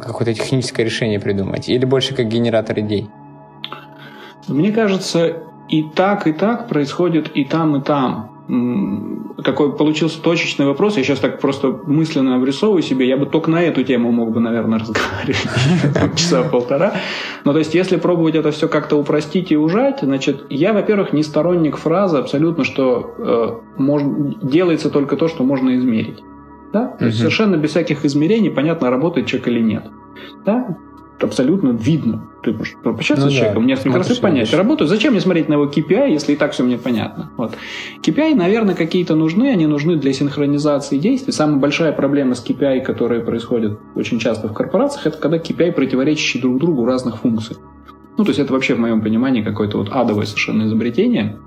какое-то техническое решение придумать, или больше как генератор идей? Мне кажется, и так, и так происходит и там, и там такой получился точечный вопрос. Я сейчас так просто мысленно обрисовываю себе. Я бы только на эту тему мог бы, наверное, разговаривать часа полтора. Но то есть, если пробовать это все как-то упростить и ужать, значит, я, во-первых, не сторонник фразы абсолютно, что э, можно, делается только то, что можно измерить. Да? То есть совершенно без всяких измерений понятно, работает человек или нет. Да? Абсолютно видно. Ты можешь пообщаться ну, с человеком, да, несколько раз и понять. Работаю. Зачем мне смотреть на его KPI, если и так все мне понятно? Вот. KPI, наверное, какие-то нужны, они нужны для синхронизации действий. Самая большая проблема с KPI, которая происходит очень часто в корпорациях, это когда KPI противоречащие друг другу разных функций. Ну, то есть это вообще, в моем понимании, какое-то вот адовое совершенно изобретение.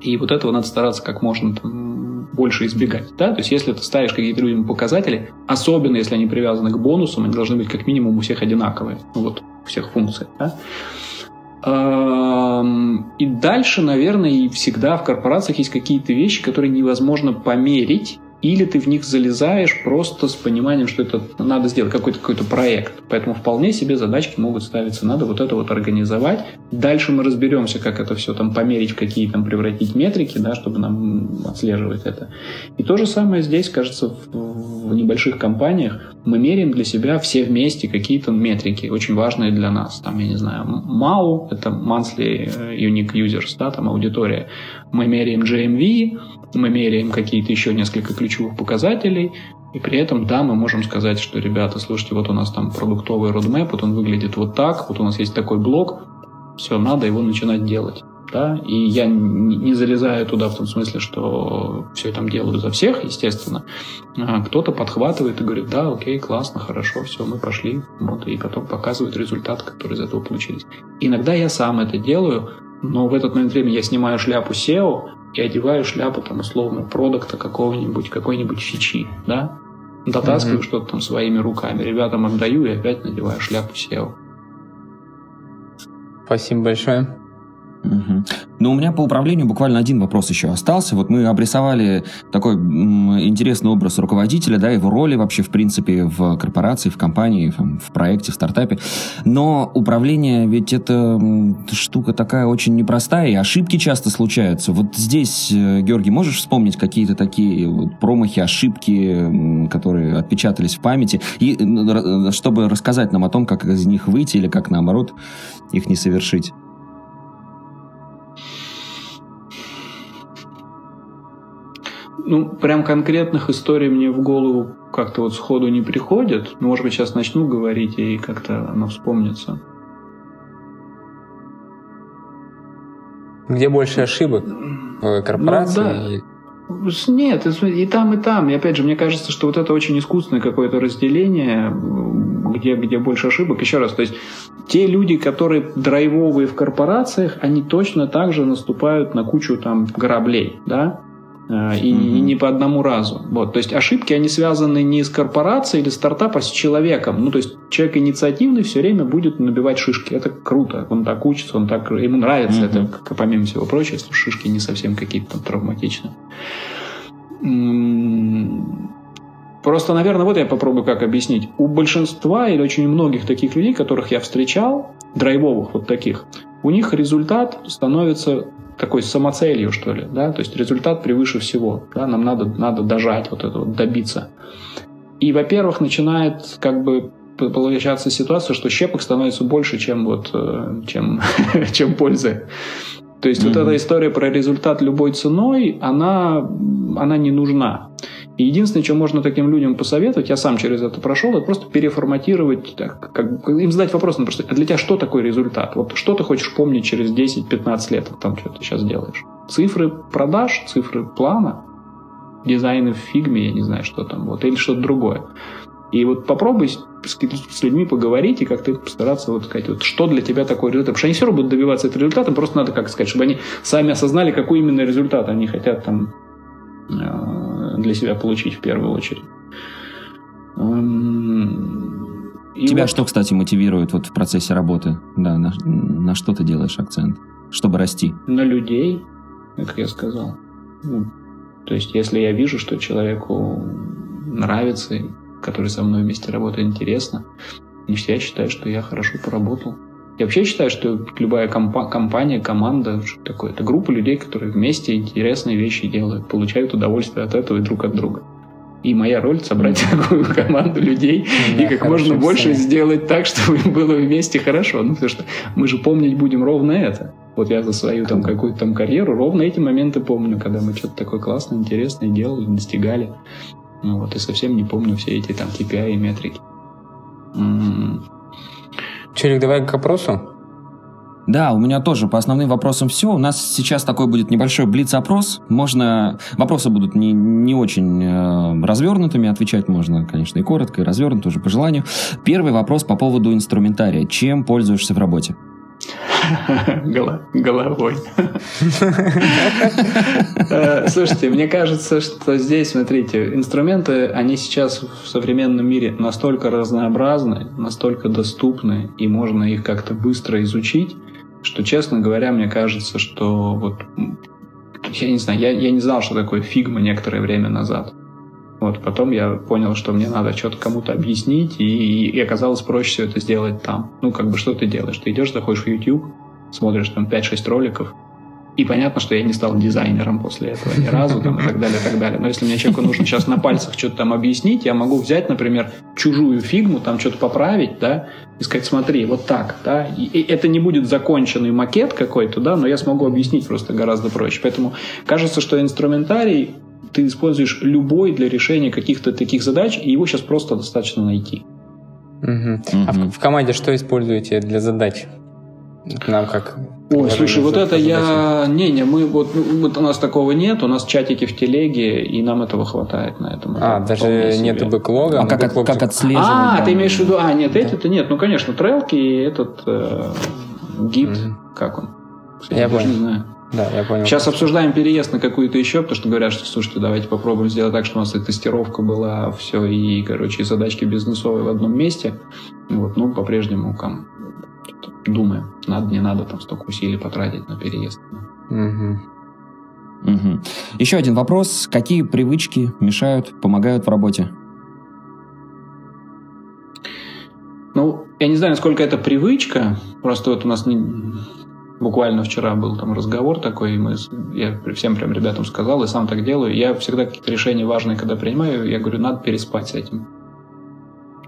И вот этого надо стараться как можно там, больше избегать. Да? То есть если ты ставишь какие-то людям показатели, особенно если они привязаны к бонусам, они должны быть как минимум у всех одинаковые. Ну, вот, у всех функций. Да? И дальше, наверное, и всегда в корпорациях есть какие-то вещи, которые невозможно померить, или ты в них залезаешь просто с пониманием, что это надо сделать, какой-то какой проект. Поэтому вполне себе задачки могут ставиться. Надо вот это вот организовать. Дальше мы разберемся, как это все там померить, какие там превратить метрики, да, чтобы нам отслеживать это. И то же самое здесь, кажется, в, в небольших компаниях мы меряем для себя все вместе какие-то метрики, очень важные для нас. Там, я не знаю, MAU, это Monthly э, Unique Users, да, там аудитория. Мы меряем GMV, мы меряем какие-то еще несколько ключевых показателей, и при этом, да, мы можем сказать, что, ребята, слушайте, вот у нас там продуктовый родмэп, вот он выглядит вот так, вот у нас есть такой блок, все, надо его начинать делать. Да? И я не залезаю туда в том смысле, что все там делаю за всех, естественно. А кто-то подхватывает и говорит, да, окей, классно, хорошо, все, мы пошли. Вот, и потом показывают результат, который из этого получились. Иногда я сам это делаю, но в этот момент времени я снимаю шляпу SEO, и одеваю шляпу там условно продукта какого-нибудь, какой-нибудь фичи, да, дотаскиваю mm-hmm. что-то там своими руками, ребятам отдаю и опять надеваю шляпу SEO. Спасибо большое. Но у меня по управлению буквально один вопрос еще остался. Вот мы обрисовали такой интересный образ руководителя, да, его роли вообще, в принципе, в корпорации, в компании, в проекте, в стартапе. Но управление ведь это штука такая очень непростая, и ошибки часто случаются. Вот здесь, э, Георгий, можешь вспомнить какие-то такие вот промахи, ошибки, которые отпечатались в памяти, и чтобы рассказать нам о том, как из них выйти или как, наоборот, их не совершить? Ну, прям конкретных историй мне в голову как-то вот сходу не приходит. Ну, может быть, сейчас начну говорить, и как-то оно вспомнится. Где больше ошибок? Корпорации? Ну, да. Нет, и там, и там. И опять же, мне кажется, что вот это очень искусственное какое-то разделение, где, где больше ошибок. Еще раз, то есть те люди, которые драйвовые в корпорациях, они точно так же наступают на кучу там граблей, да? Э, и, mm-hmm. и не по одному разу. Вот. То есть ошибки, они связаны не с корпорацией или стартапом, а с человеком. Ну, то есть человек инициативный все время будет набивать шишки. Это круто. Он так учится, он так, ему нравится mm-hmm. это, помимо всего прочего, если шишки не совсем какие-то там травматичные. Просто, наверное, вот я попробую как объяснить. У большинства или очень многих таких людей, которых я встречал, драйвовых вот таких, у них результат становится такой самоцелью, что ли, да, то есть результат превыше всего, да, нам надо, надо дожать вот это вот, добиться. И, во-первых, начинает как бы получаться ситуация, что щепок становится больше, чем вот, э, чем, чем пользы. То есть mm-hmm. вот эта история про результат любой ценой, она, она не нужна. И единственное, что можно таким людям посоветовать, я сам через это прошел, это просто переформатировать, так, как, им задать вопрос, ну, а для тебя что такое результат? Вот что ты хочешь помнить через 10-15 лет, там, что ты сейчас делаешь? Цифры продаж, цифры плана, дизайны в фигме, я не знаю, что там, вот, или что-то другое. И вот попробуй с, людьми поговорить и как-то постараться вот сказать, вот, что для тебя такой результат. Потому что они все равно будут добиваться этого результата, просто надо как сказать, чтобы они сами осознали, какой именно результат они хотят там Э, для себя получить в первую очередь. Эм, и Тебя вот... что, кстати, мотивирует вот в процессе работы? Да, на, на что ты делаешь акцент, чтобы расти? На людей, как я сказал. Ну, то есть, если я вижу, что человеку нравится, который со мной вместе работает, интересно, значит, я считаю, что я хорошо поработал. Я вообще считаю, что любая компа- компания, команда, что такое, это группа людей, которые вместе интересные вещи делают, получают удовольствие от этого и друг от друга. И моя роль собрать такую команду людей да, и как можно больше совет. сделать так, чтобы им было вместе хорошо. Ну, потому что мы же помнить будем ровно это. Вот я за свою там какую-то там карьеру ровно эти моменты помню, когда мы что-то такое классное, интересное делали, достигали. Ну вот, и совсем не помню все эти там KPI и метрики. М-м. Чирик, давай к вопросу. Да, у меня тоже по основным вопросам все. У нас сейчас такой будет небольшой блиц-опрос. Можно... Вопросы будут не, не очень э, развернутыми, отвечать можно, конечно, и коротко, и развернуто, уже по желанию. Первый вопрос по поводу инструментария. Чем пользуешься в работе? Головой. Э, слушайте, мне кажется, что здесь, смотрите, инструменты, они сейчас в современном мире настолько разнообразны, настолько доступны, и можно их как-то быстро изучить, что, честно говоря, мне кажется, что вот я не знаю, я, я не знал, что такое Figma некоторое время назад. Вот, потом я понял, что мне надо что-то кому-то объяснить, и, и оказалось проще все это сделать там. Ну, как бы, что ты делаешь? Ты идешь, заходишь в YouTube, смотришь там 5-6 роликов, и понятно, что я не стал дизайнером после этого ни разу, там, и так далее, и так далее. Но если мне человеку нужно сейчас на пальцах что-то там объяснить, я могу взять, например, чужую фигму, там что-то поправить, да, и сказать, смотри, вот так, да. И это не будет законченный макет какой-то, да, но я смогу объяснить просто гораздо проще. Поэтому кажется, что инструментарий ты используешь любой для решения каких-то таких задач, и его сейчас просто достаточно найти. Угу. Угу. А в, в команде что используете для задач? Нам как Ой, слушай, вот это я... Не-не, мы вот, вот у нас такого нет, у нас чатики в телеге, и нам этого хватает на этом. А, это даже нет бэклога? А как, от, как отслеживать? А, да. ты имеешь в виду... А, нет, да. эти-то нет. Ну, конечно, трелки и этот э, гид, угу. как он? Я, я понял. Не знаю. Да, я понял. Сейчас обсуждаем переезд на какую-то еще, потому что говорят, что, слушайте, давайте попробуем сделать так, чтобы у нас и тестировка была, все, и, короче, и задачки бизнесовые в одном месте. Вот, ну, по-прежнему там думаем, надо, не надо там столько усилий потратить на переезд. Угу. Угу. Еще один вопрос. Какие привычки мешают, помогают в работе? Ну, я не знаю, насколько это привычка. Просто вот у нас не... буквально вчера был там разговор такой, и мы, я всем прям ребятам сказал, и сам так делаю. Я всегда какие-то решения важные, когда принимаю, я говорю, надо переспать с этим.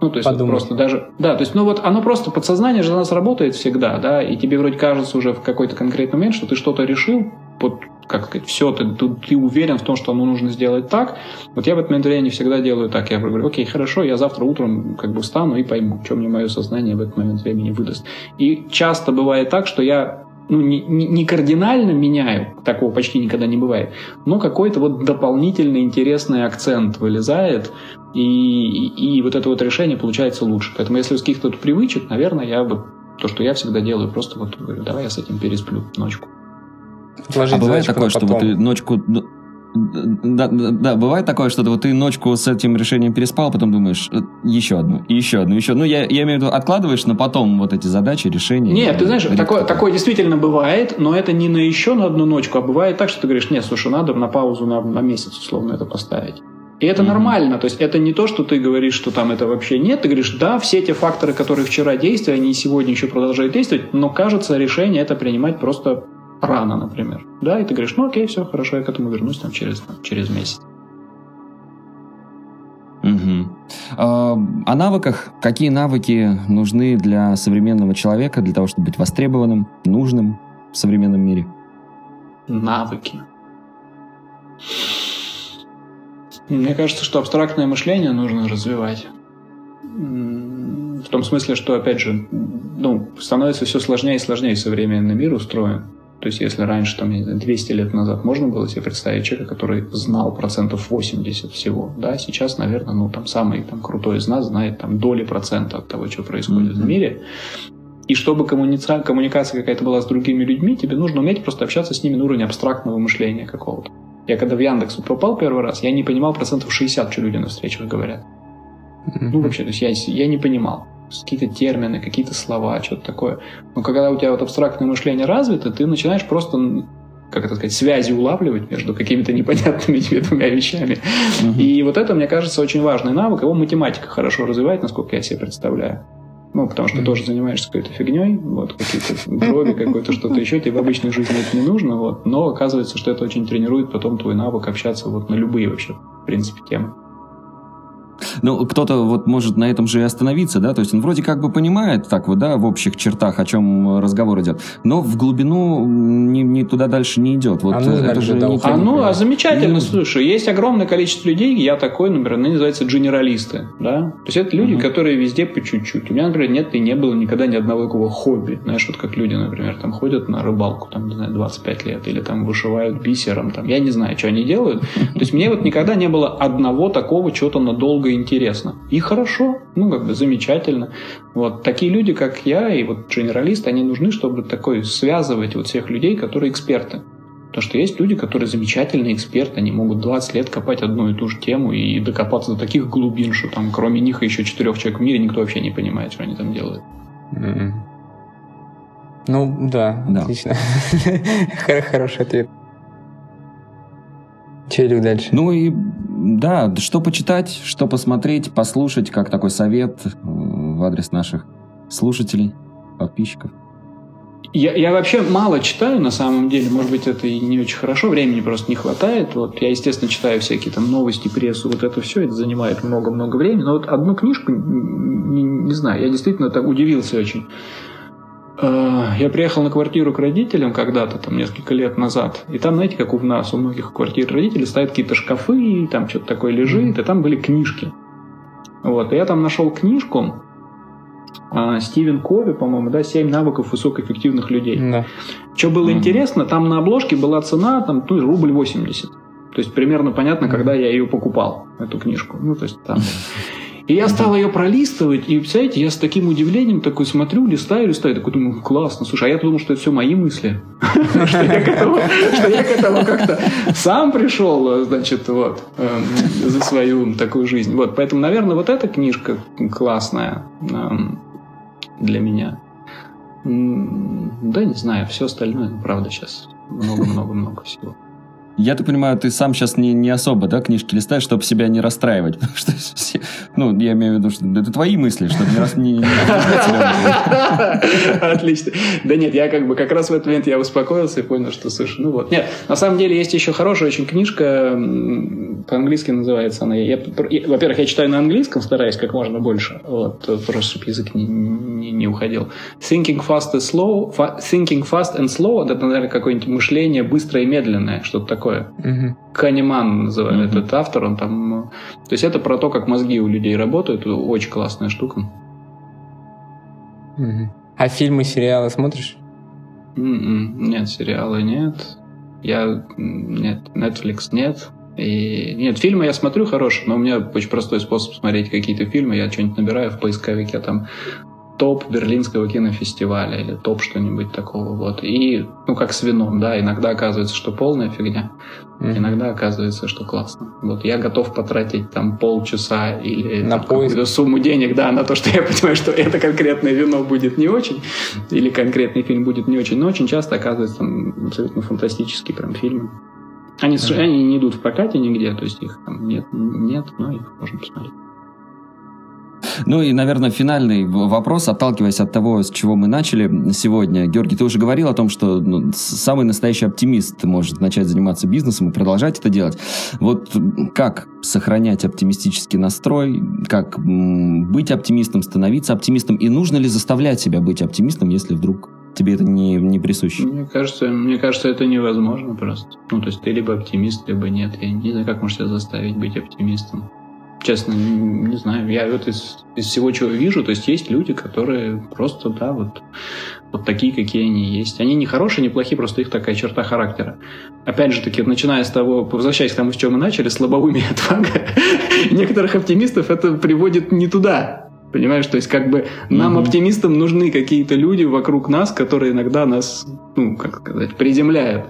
Ну, то есть вот просто даже... Да, то есть, ну вот оно просто, подсознание же у нас работает всегда, да, и тебе вроде кажется уже в какой-то конкретный момент, что ты что-то решил, вот, как сказать, все, ты, ты, ты уверен в том, что оно нужно сделать так. Вот я в этот момент времени всегда делаю так. Я говорю, окей, хорошо, я завтра утром как бы встану и пойму, что мне мое сознание в этот момент времени выдаст. И часто бывает так, что я ну, не, не кардинально меняю, такого почти никогда не бывает, но какой-то вот дополнительный интересный акцент вылезает, и, и, и вот это вот решение получается лучше. Поэтому если из каких-то привычек, наверное, я бы то, что я всегда делаю, просто вот говорю, давай я с этим пересплю ночку. а бывает такое, что вот ты ночку да, да, да, бывает такое, что вот ты ночку с этим решением переспал, потом думаешь, «Э, еще одну, еще одну, еще. Ну, я, я имею в виду, откладываешь на потом вот эти задачи, решения. Нет, ты знаешь, такое, такое действительно бывает, но это не на еще на одну ночку, а бывает так, что ты говоришь, нет, слушай, надо на паузу на, на месяц условно это поставить. И это mm-hmm. нормально, то есть это не то, что ты говоришь, что там это вообще нет, ты говоришь, да, все те факторы, которые вчера действовали, они сегодня еще продолжают действовать, но кажется, решение это принимать просто рано, например. Да, и ты говоришь, ну окей, все, хорошо, я к этому вернусь там через, там, через месяц. Угу. А, о навыках. Какие навыки нужны для современного человека, для того, чтобы быть востребованным, нужным в современном мире? Навыки. Мне кажется, что абстрактное мышление нужно развивать. В том смысле, что, опять же, ну, становится все сложнее и сложнее современный мир устроен. То есть, если раньше, там, 200 лет назад можно было себе представить человека, который знал процентов 80 всего, да, сейчас, наверное, ну, там, самый там, крутой из нас знает там доли процента от того, что происходит mm-hmm. в мире. И чтобы коммуница- коммуникация какая-то была с другими людьми, тебе нужно уметь просто общаться с ними на уровне абстрактного мышления какого-то. Я когда в Яндекс попал первый раз, я не понимал процентов 60, что люди на встречах говорят. Mm-hmm. Ну, вообще, то есть я, я не понимал какие-то термины, какие-то слова, что-то такое. Но когда у тебя вот абстрактное мышление развито, ты начинаешь просто как это сказать, связи улавливать между какими-то непонятными тебе двумя вещами. Uh-huh. И вот это, мне кажется, очень важный навык. Его математика хорошо развивает, насколько я себе представляю. Ну, потому что uh-huh. тоже занимаешься какой-то фигней, вот, какие-то дроби, какое-то что-то еще, тебе в обычной жизни это не нужно, вот, но оказывается, что это очень тренирует потом твой навык общаться вот на любые вообще, в принципе, темы. Ну, кто-то вот может на этом же и остановиться, да, то есть он вроде как бы понимает так вот, да, в общих чертах, о чем разговор идет, но в глубину не, не туда дальше не идет. Вот а это же не а, ну, а замечательно, не слушай, есть огромное количество людей, я такой, например, они называются дженералисты, да, то есть это люди, uh-huh. которые везде по чуть-чуть. У меня, например, нет и не было никогда ни одного такого хобби, знаешь, вот как люди, например, там ходят на рыбалку, там, не знаю, 25 лет, или там вышивают бисером, там, я не знаю, что они делают, то есть мне вот никогда не было одного такого чего-то надолго интересно. И хорошо, ну, как бы замечательно. Вот такие люди, как я, и вот генералисты, они нужны, чтобы такой связывать вот всех людей, которые эксперты. Потому что есть люди, которые замечательные эксперты, они могут 20 лет копать одну и ту же тему и докопаться до таких глубин, что там кроме них и еще четырех человек в мире никто вообще не понимает, что они там делают. Mm-hmm. Ну, да, да. отлично. Хороший ответ. Че идем дальше? Ну и да, что почитать, что посмотреть, послушать, как такой совет э, в адрес наших слушателей, подписчиков. Я, я вообще мало читаю, на самом деле, может быть, это и не очень хорошо, времени просто не хватает. Вот я, естественно, читаю всякие там новости, прессу, вот это все, это занимает много-много времени. Но вот одну книжку, не, не знаю, я действительно так удивился очень. Э, я приехал на квартиру к родителям когда-то, там, несколько лет назад, и там, знаете, как у нас, у многих квартир родителей стоят какие-то шкафы, и там что-то такое лежит, и там были книжки. Вот, и я там нашел книжку, а, Стивен Кови, по-моему, да, «Семь навыков высокоэффективных людей». Да. Что было mm-hmm. интересно, там на обложке была цена, там, ну, рубль 80. То есть примерно понятно, когда я ее покупал, эту книжку. Ну, то есть там... И я стал ее пролистывать, и, представляете, я с таким удивлением такой смотрю, листаю, листаю, такой думаю, классно, слушай, а я думал, что это все мои мысли, что я к этому как-то сам пришел, значит, вот, эм, за свою такую жизнь. Вот, поэтому, наверное, вот эта книжка классная эм, для меня. Да, не знаю, все остальное, правда, сейчас много-много-много всего. Я так понимаю, ты сам сейчас не, не особо, да, книжки листаешь, чтобы себя не расстраивать. Потому что, ну, я имею в виду, что это твои мысли, чтобы не, раз, не, Отлично. Да нет, я как бы как раз в этот момент я успокоился и понял, что, слушай, ну вот. Нет, на самом деле есть еще хорошая очень книжка, по-английски называется она. Во-первых, я читаю на английском, стараюсь как можно больше, вот, просто чтобы язык не, не уходил. Thinking fast and slow, thinking fast and slow, это, наверное, какое-нибудь мышление быстрое и медленное, что-то такое такое. Угу. Канеман называют угу. этот автор, он там... То есть это про то, как мозги у людей работают, очень классная штука. Угу. А фильмы, сериалы смотришь? Mm-mm. М-м, нет, сериалы нет. Я... Нет, Netflix нет. И... Нет, фильмы я смотрю хорошие, но у меня очень простой способ смотреть какие-то фильмы. Я что-нибудь набираю в поисковике, там топ Берлинского кинофестиваля или топ что-нибудь такого. Вот. И, ну, как с вином, да, иногда оказывается, что полная фигня, mm-hmm. иногда оказывается, что классно. Вот я готов потратить там полчаса или на там, какую-то сумму денег, да, на то, что я понимаю, что это конкретное вино будет не очень, или конкретный фильм будет не очень, но очень часто оказывается там абсолютно фантастические прям фильмы. Они, mm-hmm. они не идут в прокате нигде, то есть их там нет, нет, но их можно посмотреть. Ну и, наверное, финальный вопрос, отталкиваясь от того, с чего мы начали сегодня. Георгий, ты уже говорил о том, что ну, самый настоящий оптимист может начать заниматься бизнесом и продолжать это делать. Вот как сохранять оптимистический настрой, как быть оптимистом, становиться оптимистом, и нужно ли заставлять себя быть оптимистом, если вдруг тебе это не, не присуще? Мне кажется, мне кажется, это невозможно просто. Ну, то есть ты либо оптимист, либо нет. Я не знаю, как можно себя заставить быть оптимистом честно, не знаю, я вот из, из всего, чего вижу, то есть есть люди, которые просто, да, вот, вот такие, какие они есть. Они не хорошие, не плохие, просто их такая черта характера. Опять же таки, начиная с того, возвращаясь к тому, с чего мы начали, слабоумие отвага, некоторых оптимистов это приводит не туда. Понимаешь, то есть как бы нам, mm оптимистам, нужны какие-то люди вокруг нас, которые иногда нас, ну, как сказать, приземляют.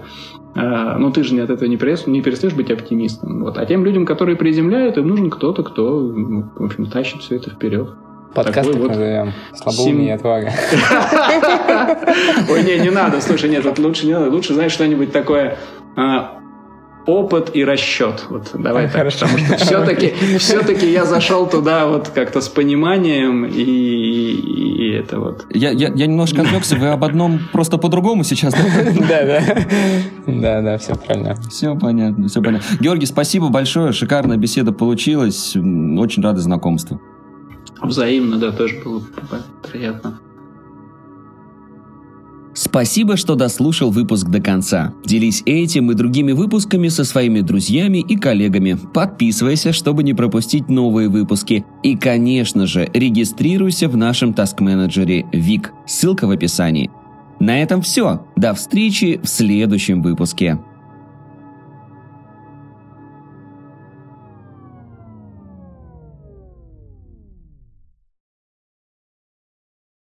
А, ну, ты же не от этого не, перес, не перестаешь быть оптимистом. Вот. А тем людям, которые приземляют, им нужен кто-то, кто, ну, в общем, тащит все это вперед. Подкаст вот назовем. Слабоумие Сим... отвага. Ой, не, не надо. Слушай, нет, лучше не надо. Лучше, знаешь, что-нибудь такое... Опыт и расчет. Вот давай так, потому что все-таки, все-таки я зашел туда вот как-то с пониманием и, и, и это вот. Я, я, я немножко отвлекся, вы об одном просто по-другому сейчас. Да, да. Да, да, все правильно. Все понятно, все понятно. Георгий, спасибо большое, шикарная беседа получилась, очень рады знакомству. Взаимно, да, тоже было приятно. Спасибо, что дослушал выпуск до конца. Делись этим и другими выпусками со своими друзьями и коллегами. Подписывайся, чтобы не пропустить новые выпуски. И, конечно же, регистрируйся в нашем таск-менеджере ВИК. Ссылка в описании. На этом все. До встречи в следующем выпуске.